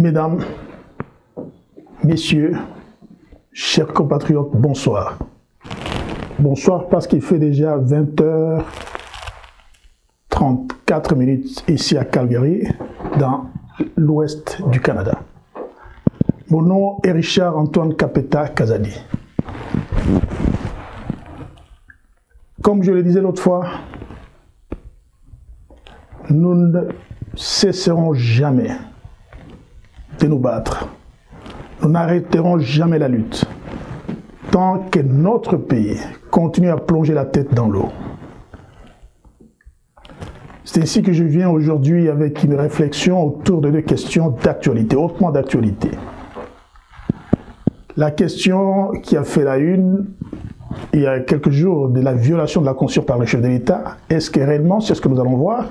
Mesdames, Messieurs, chers compatriotes, bonsoir. Bonsoir parce qu'il fait déjà 20h34 minutes ici à Calgary, dans l'ouest du Canada. Mon nom est Richard Antoine Capeta Kazadi. Comme je le disais l'autre fois, nous ne cesserons jamais de nous battre. Nous n'arrêterons jamais la lutte tant que notre pays continue à plonger la tête dans l'eau. C'est ainsi que je viens aujourd'hui avec une réflexion autour de deux questions d'actualité, hautement d'actualité. La question qui a fait la une il y a quelques jours de la violation de la Constitution par le chef de l'État, est-ce que réellement, c'est ce que nous allons voir,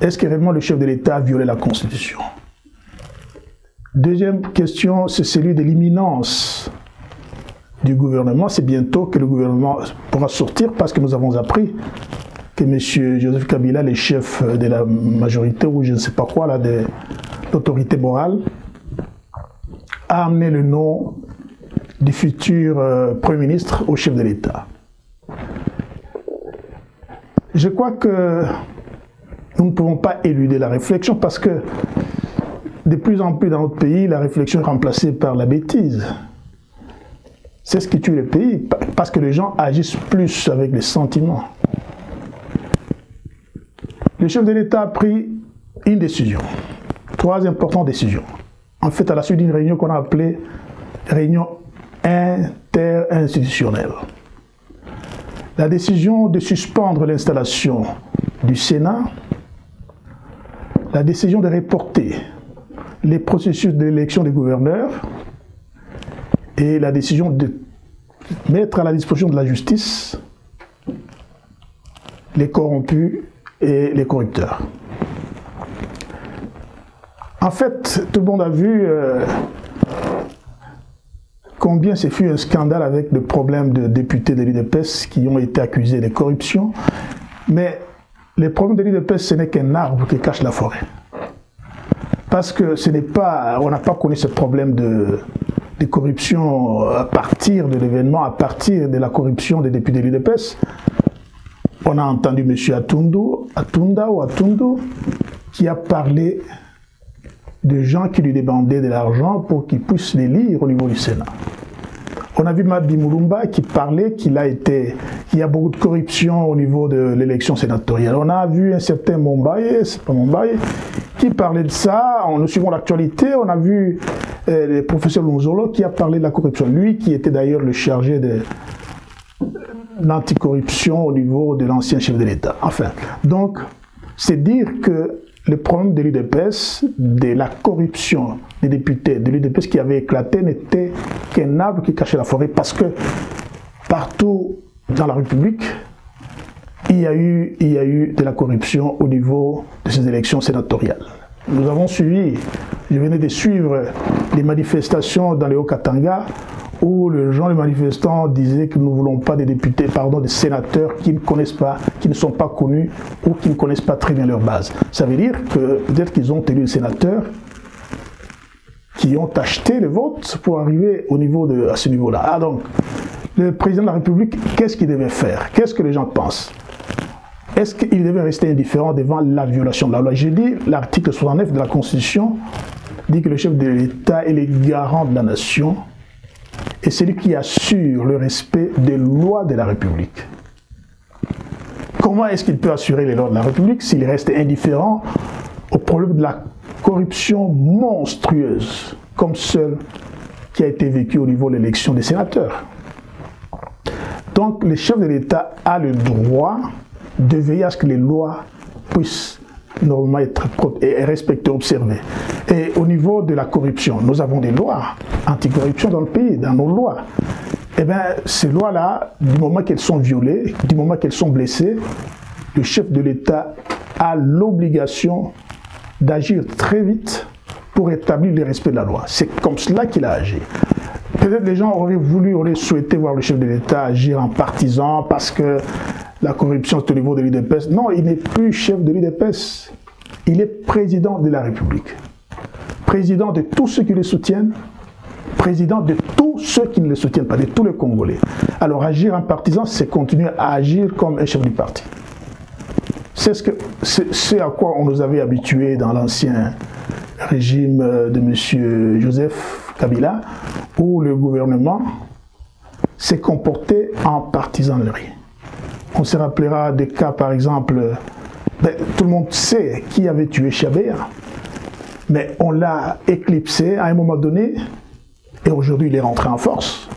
est-ce que réellement le chef de l'État a violé la Constitution? Deuxième question, c'est celui de l'imminence du gouvernement. C'est bientôt que le gouvernement pourra sortir parce que nous avons appris que M. Joseph Kabila, le chef de la majorité ou je ne sais pas quoi, là, de l'autorité morale, a amené le nom du futur euh, Premier ministre au chef de l'État. Je crois que nous ne pouvons pas éluder la réflexion parce que de plus en plus dans notre pays, la réflexion est remplacée par la bêtise. C'est ce qui tue le pays, parce que les gens agissent plus avec les sentiments. Le chef de l'État a pris une décision, trois importantes décisions. En fait, à la suite d'une réunion qu'on a appelée réunion interinstitutionnelle. La décision de suspendre l'installation du Sénat, la décision de reporter les processus d'élection des gouverneurs et la décision de mettre à la disposition de la justice les corrompus et les corrupteurs. En fait, tout le monde a vu euh, combien ce fut un scandale avec le problème de députés de l'UDPS qui ont été accusés de corruption. Mais le problème de l'UDPS, ce n'est qu'un arbre qui cache la forêt. Parce que ce n'est pas, on n'a pas connu ce problème de, corruption à partir de l'événement, à partir de la corruption des députés de l'UDPS. On a entendu M. Atundu, Atunda ou Atundu qui a parlé de gens qui lui demandaient de l'argent pour qu'il puisse les lire au niveau du Sénat. On a vu Mabi Moulumba qui parlait qu'il a été, qu'il y a beaucoup de corruption au niveau de l'élection sénatoriale. On a vu un certain Mombaye, c'est pas Mombaye, qui parlait de ça. En nous suivant l'actualité, on a vu euh, le professeur Lonzolo qui a parlé de la corruption. Lui qui était d'ailleurs le chargé de l'anticorruption au niveau de l'ancien chef de l'État. Enfin, donc, c'est dire que le problème de l'UDPS, de la corruption des députés de l'UDPS qui avait éclaté, n'était qu'un arbre qui cachait la forêt parce que partout dans la République, il y, a eu, il y a eu de la corruption au niveau de ces élections sénatoriales. Nous avons suivi, je venais de suivre les manifestations dans les Hauts-Katanga où les gens, les manifestants disaient que nous ne voulons pas des députés, pardon, des sénateurs qui ne connaissent pas, qui ne sont pas connus ou qui ne connaissent pas très bien leur base. Ça veut dire que peut-être qu'ils ont élu des sénateurs qui ont acheté le vote pour arriver au niveau de, à ce niveau-là. Ah donc, le président de la République, qu'est-ce qu'il devait faire? Qu'est-ce que les gens pensent? Est-ce qu'il devait rester indifférent devant la violation de la loi? J'ai dit, l'article 69 de la Constitution dit que le chef de l'État est le garant de la nation et celui qui assure le respect des lois de la République. Comment est-ce qu'il peut assurer les lois de la République s'il reste indifférent au problème de la corruption monstrueuse, comme celle qui a été vécue au niveau de l'élection des sénateurs? Donc, le chef de l'État a le droit de veiller à ce que les lois puissent normalement être respectées, observées. Et au niveau de la corruption, nous avons des lois anticorruption dans le pays, dans nos lois. Eh bien, ces lois-là, du moment qu'elles sont violées, du moment qu'elles sont blessées, le chef de l'État a l'obligation d'agir très vite pour établir le respect de la loi. C'est comme cela qu'il a agi. Peut-être les gens auraient voulu, auraient souhaité voir le chef de l'État agir en partisan parce que la corruption est au niveau de l'UDPS. Non, il n'est plus chef de l'UDPS. Il est président de la République président de tous ceux qui le soutiennent, président de tous ceux qui ne le soutiennent pas, de tous les Congolais. Alors agir en partisan, c'est continuer à agir comme un chef du parti. C'est ce, que, à quoi on nous avait habitués dans l'ancien régime de M. Joseph Où le gouvernement s'est comporté en partisanerie. On se rappellera des cas, par exemple, ben, tout le monde sait qui avait tué Chabert, mais on l'a éclipsé à un moment donné, et aujourd'hui il est rentré en force.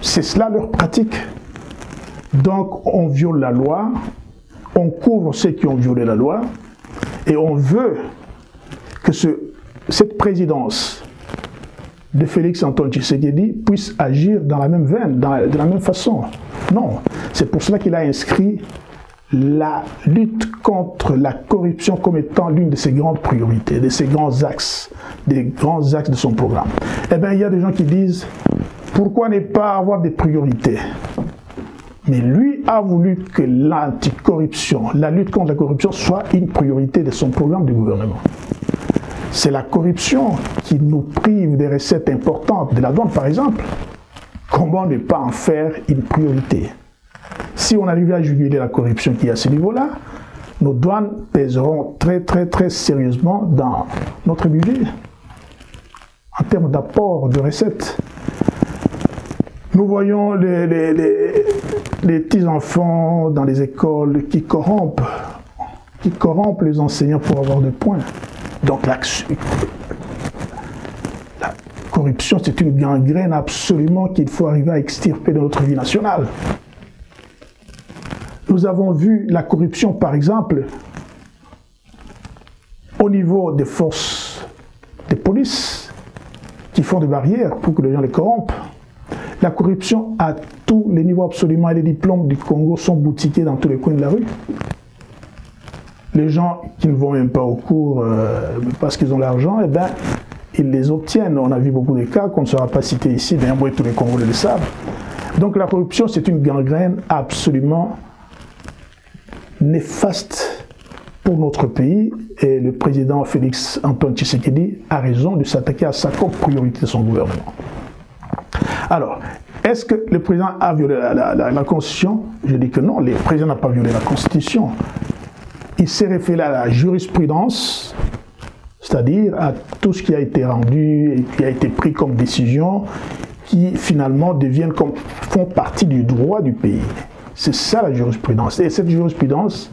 C'est cela leur pratique. Donc on viole la loi, on couvre ceux qui ont violé la loi, et on veut que ce, cette présidence de Félix Antoine Tshisekedi puisse agir dans la même veine, de la même façon. Non, c'est pour cela qu'il a inscrit la lutte contre la corruption comme étant l'une de ses grandes priorités, de ses grands axes, des grands axes de son programme. Eh bien, il y a des gens qui disent, pourquoi ne pas avoir des priorités? Mais lui a voulu que l'anticorruption, la lutte contre la corruption soit une priorité de son programme de gouvernement. C'est la corruption qui nous prive des recettes importantes de la douane, par exemple. Comment ne pas en faire une priorité? Si on arrivait à juguler la corruption qui est à ce niveau-là, nos douanes pèseront très très très sérieusement dans notre budget en termes d'apport de recettes. Nous voyons les, petits-enfants dans les écoles qui corrompent, qui corrompent les enseignants pour avoir des points. Donc la, corruption, c'est une gangrène absolument qu'il faut arriver à extirper de notre vie nationale. Nous avons vu la corruption, par exemple, au niveau des forces de police qui font des barrières pour que les gens les corrompent. La corruption à tous les niveaux absolument et les diplômes du Congo sont boutiqués dans tous les coins de la rue. Les gens qui ne vont même pas au cours euh, parce qu'ils ont l'argent, eh ben, ils les obtiennent. On a vu beaucoup de cas qu'on ne sera pas cité ici, mais moins tous les Congolais le savent. Donc la corruption, c'est une gangrène absolument néfaste pour notre pays et le président Félix Antoine Tshisekedi a raison de s'attaquer à ça comme priorité de son gouvernement. Alors, est-ce que le président a violé la, la Constitution? Je dis que non, le président n'a pas violé la Constitution il s'est référé à la jurisprudence, c'est-à-dire à tout ce qui a été rendu et qui a été pris comme décision, qui finalement deviennent comme, font partie du droit du pays. C'est ça la jurisprudence. Et cette jurisprudence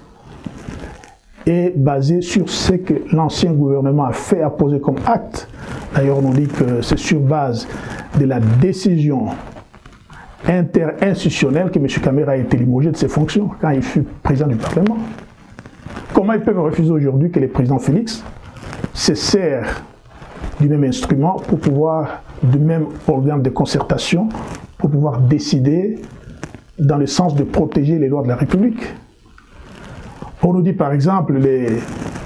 est basée sur ce que l'ancien gouvernement a fait, a posé comme acte. D'ailleurs, on dit que c'est sur base de la décision interinstitutionnelle que M. Kamera a été limogé de ses fonctions quand il fut président du Parlement. Comment ils peuvent refuser aujourd'hui que le président Félix se sert du même instrument pour pouvoir, du même organe de concertation, pour pouvoir décider dans le sens de protéger les lois de la République? On nous dit par exemple les,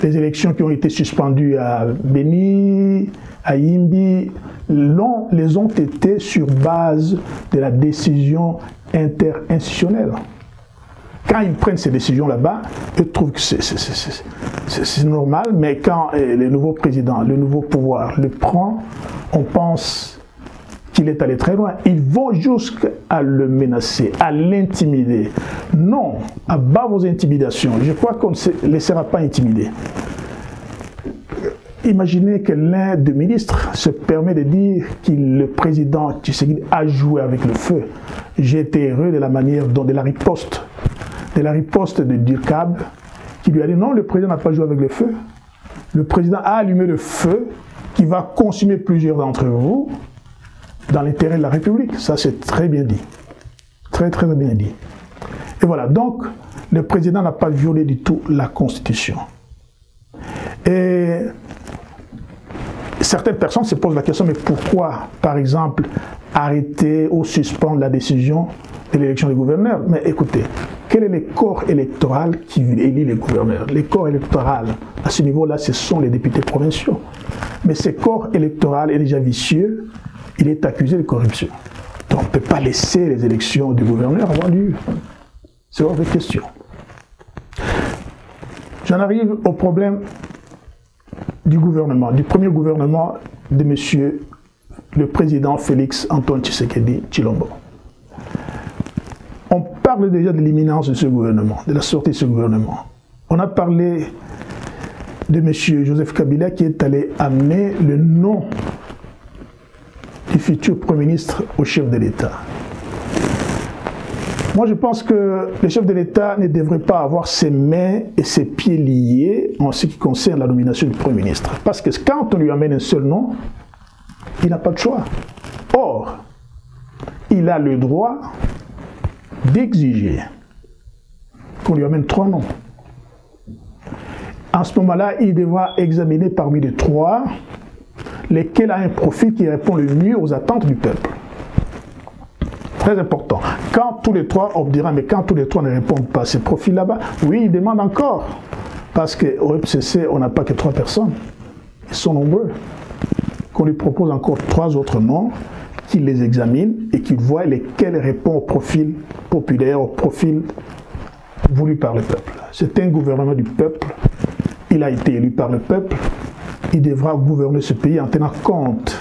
les élections qui ont été suspendues à Beni, à Yimbi, les ont été sur base de la décision interinstitutionnelle quand ils prennent ces décisions là-bas, ils trouvent que c'est normal, mais quand eh, le nouveau président, le nouveau pouvoir le prend, on pense qu'il est allé très loin. Ils vont jusqu'à le menacer, à l'intimider. Non, à bas vos intimidations. Je crois qu'on ne se laissera pas intimider. Imaginez que l'un des ministres se permet de dire que le président Tshisekedi a joué avec le feu. J'ai été heureux de la manière dont de la riposte de la riposte de Durkab, qui lui a dit non, le président n'a pas joué avec le feu. Le président a allumé le feu qui va consumer plusieurs d'entre vous dans l'intérêt de la République. Ça, c'est très bien dit. Très, très bien dit. Et voilà, donc, le président n'a pas violé du tout la Constitution. Et certaines personnes se posent la question, mais pourquoi, par exemple, arrêter ou suspendre la décision de l'élection des gouverneurs Mais écoutez, quel est le corps électoral qui élit les gouverneurs? Les corps électoraux, à ce niveau-là, ce sont les députés provinciaux. Mais ce corps électoral est déjà vicieux, il est accusé de corruption. Donc on ne peut pas laisser les élections du gouverneur avoir lieu. C'est hors de question. J'en arrive au problème du gouvernement, du premier gouvernement de M. le président Félix Antoine Tshisekedi Chilombo. Parle déjà de l'imminence de ce gouvernement, de la sortie de ce gouvernement. On a parlé de M. Joseph Kabila qui est allé amener le nom du futur Premier ministre au chef de l'État. Moi, je pense que le chef de l'État ne devrait pas avoir ses mains et ses pieds liés en ce qui concerne la nomination du Premier ministre. Parce que quand on lui amène un seul nom, il n'a pas de choix. Or, il a le droit d'exiger qu'on lui amène trois noms. En ce moment-là, il devra examiner parmi les trois lesquels a un profil qui répond le mieux aux attentes du peuple. Très important. Quand tous les trois, on dira, mais quand tous les trois ne répondent pas à ces profils là-bas, oui, il demande encore. Parce qu'au FCC, on n'a pas que trois personnes. Ils sont nombreux. Qu'on lui propose encore trois autres noms, qu'il les examine et qu'il voit lesquels répondent au profil populaire, au profil voulu par le peuple. C'est un gouvernement du peuple. Il a été élu par le peuple. Il devra gouverner ce pays en tenant compte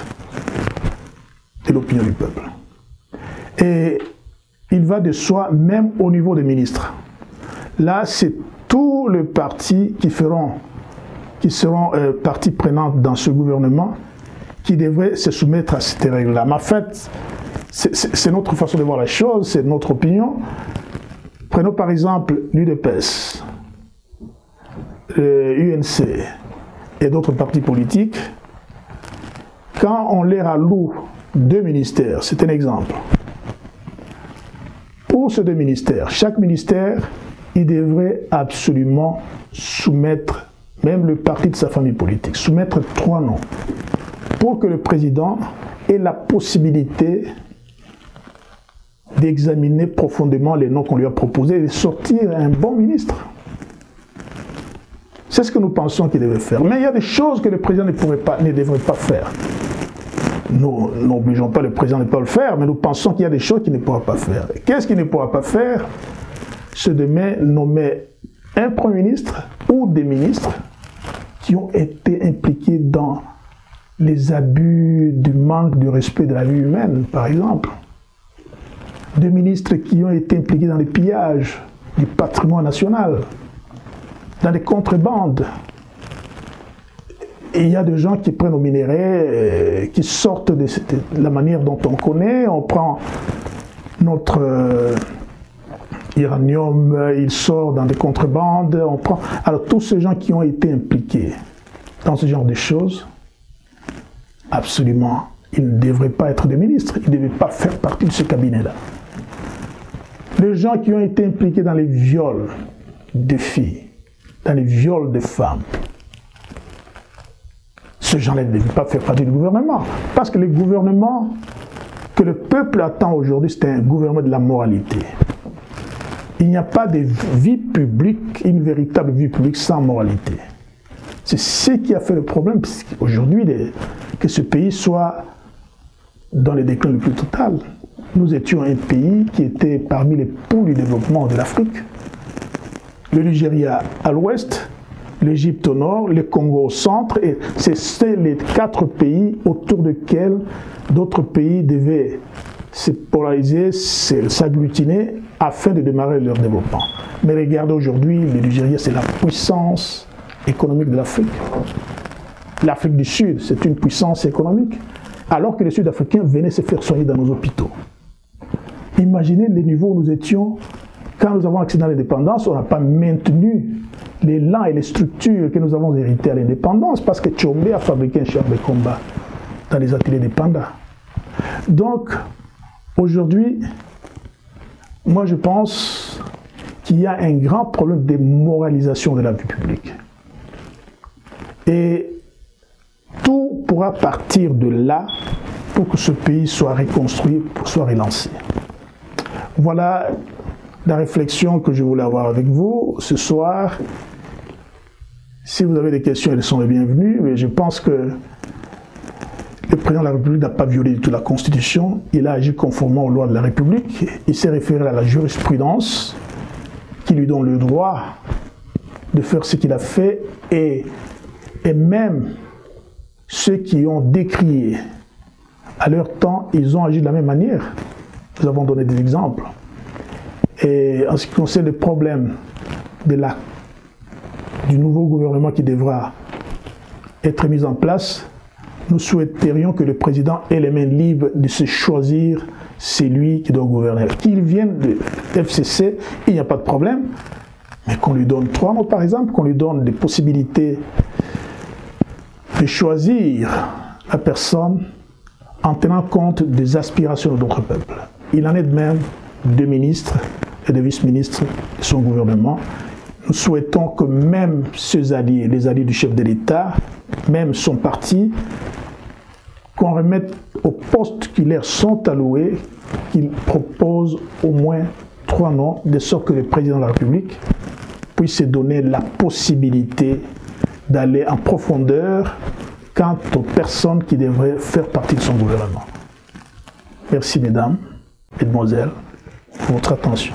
de l'opinion du peuple. Et il va de soi, même au niveau des ministres. Là, c'est tous les partis qui, feront, qui seront euh, partie prenante dans ce gouvernement qui devraient se soumettre à cette règle-là. Mais en fait, c'est notre façon de voir la chose, c'est notre opinion. Prenons par exemple l'UDPS, l'UNC et d'autres partis politiques. Quand on leur alloue deux ministères, c'est un exemple pour ces deux ministères, chaque ministère, il devrait absolument soumettre, même le parti de sa famille politique, soumettre trois noms pour que le président ait la possibilité d'examiner profondément les noms qu'on lui a proposés et de sortir un bon ministre. C'est ce que nous pensons qu'il devait faire. Mais il y a des choses que le président ne, pourrait pas, ne devrait pas faire. Nous n'obligeons pas le président de ne pas le faire, mais nous pensons qu'il y a des choses qu'il ne pourra pas faire. Qu'est-ce qu'il ne pourra pas faire? C'est de nommer un Premier ministre ou des ministres qui ont été impliqués dans les abus du manque de respect de la vie humaine, par exemple. Des ministres qui ont été impliqués dans les pillages du patrimoine national, dans les contrebandes, et il y a des gens qui prennent au minerai, qui sortent de, la manière dont on connaît. On prend notre euh, uranium, il sort dans des contrebandes. On prend... Alors tous ces gens qui ont été impliqués dans ce genre de choses, absolument, ils ne devraient pas être des ministres. Ils ne devaient pas faire partie de ce cabinet-là. Les gens qui ont été impliqués dans les viols de filles, dans les viols de femmes, ce gens-là ne pas faire partie du gouvernement. Parce que le gouvernement que le peuple attend aujourd'hui, c'est un gouvernement de la moralité. Il n'y a pas de vie publique, une véritable vie publique sans moralité. C'est ce qui a fait le problème aujourd'hui que ce pays soit dans le déclin le plus total. Nous étions un pays qui était parmi les pôles du développement de l'Afrique. Le Nigeria à l'ouest, l'Égypte au nord, le Congo au centre, et c'est les quatre pays autour desquels d'autres pays devaient se polariser, s'agglutiner afin de démarrer leur développement. Mais regardez aujourd'hui, le Nigeria, c'est la puissance économique de l'Afrique. L'Afrique du Sud, c'est une puissance économique, alors que les Sud-Africains venaient se faire soigner dans nos hôpitaux. Imaginez les niveaux où nous étions quand nous avons accédé à l'indépendance, on n'a pas maintenu l'élan et les structures que nous avons héritées à l'indépendance parce que Tchombe a fabriqué un char de combat dans les ateliers des pandas. Donc, aujourd'hui, moi je pense qu'il y a un grand problème de moralisation de la vie publique. Et pourra partir de là pour que ce pays soit reconstruit, soit relancé. Voilà la réflexion que je voulais avoir avec vous ce soir. Si vous avez des questions, elles sont les bienvenues, mais je pense que le président de la République n'a pas violé du tout la Constitution, il a agi conformément aux lois de la République, il s'est référé à la jurisprudence qui lui donne le droit de faire ce qu'il a fait et, et même ceux qui ont décrié à leur temps, ils ont agi de la même manière. Nous avons donné des exemples. Et en ce qui concerne le problème de la, du nouveau gouvernement qui devra être mis en place, nous souhaiterions que le président ait les mains libres de se choisir celui qui doit gouverner. Qu'il vienne de FCC, il n'y a pas de problème, mais qu'on lui donne trois mots par exemple, qu'on lui donne des possibilités de choisir la personne en tenant compte des aspirations de notre peuple. Il en est de même des ministres et des vice-ministres de son gouvernement. Nous souhaitons que même ses alliés, les alliés du chef de l'État, même son parti, qu'on remette au poste qui leur sont alloués, qu'il propose au moins trois noms, de sorte que le président de la République puisse se donner la possibilité d'aller en profondeur quant aux personnes qui devraient faire partie de son gouvernement. Merci mesdames, mesdemoiselles, pour votre attention.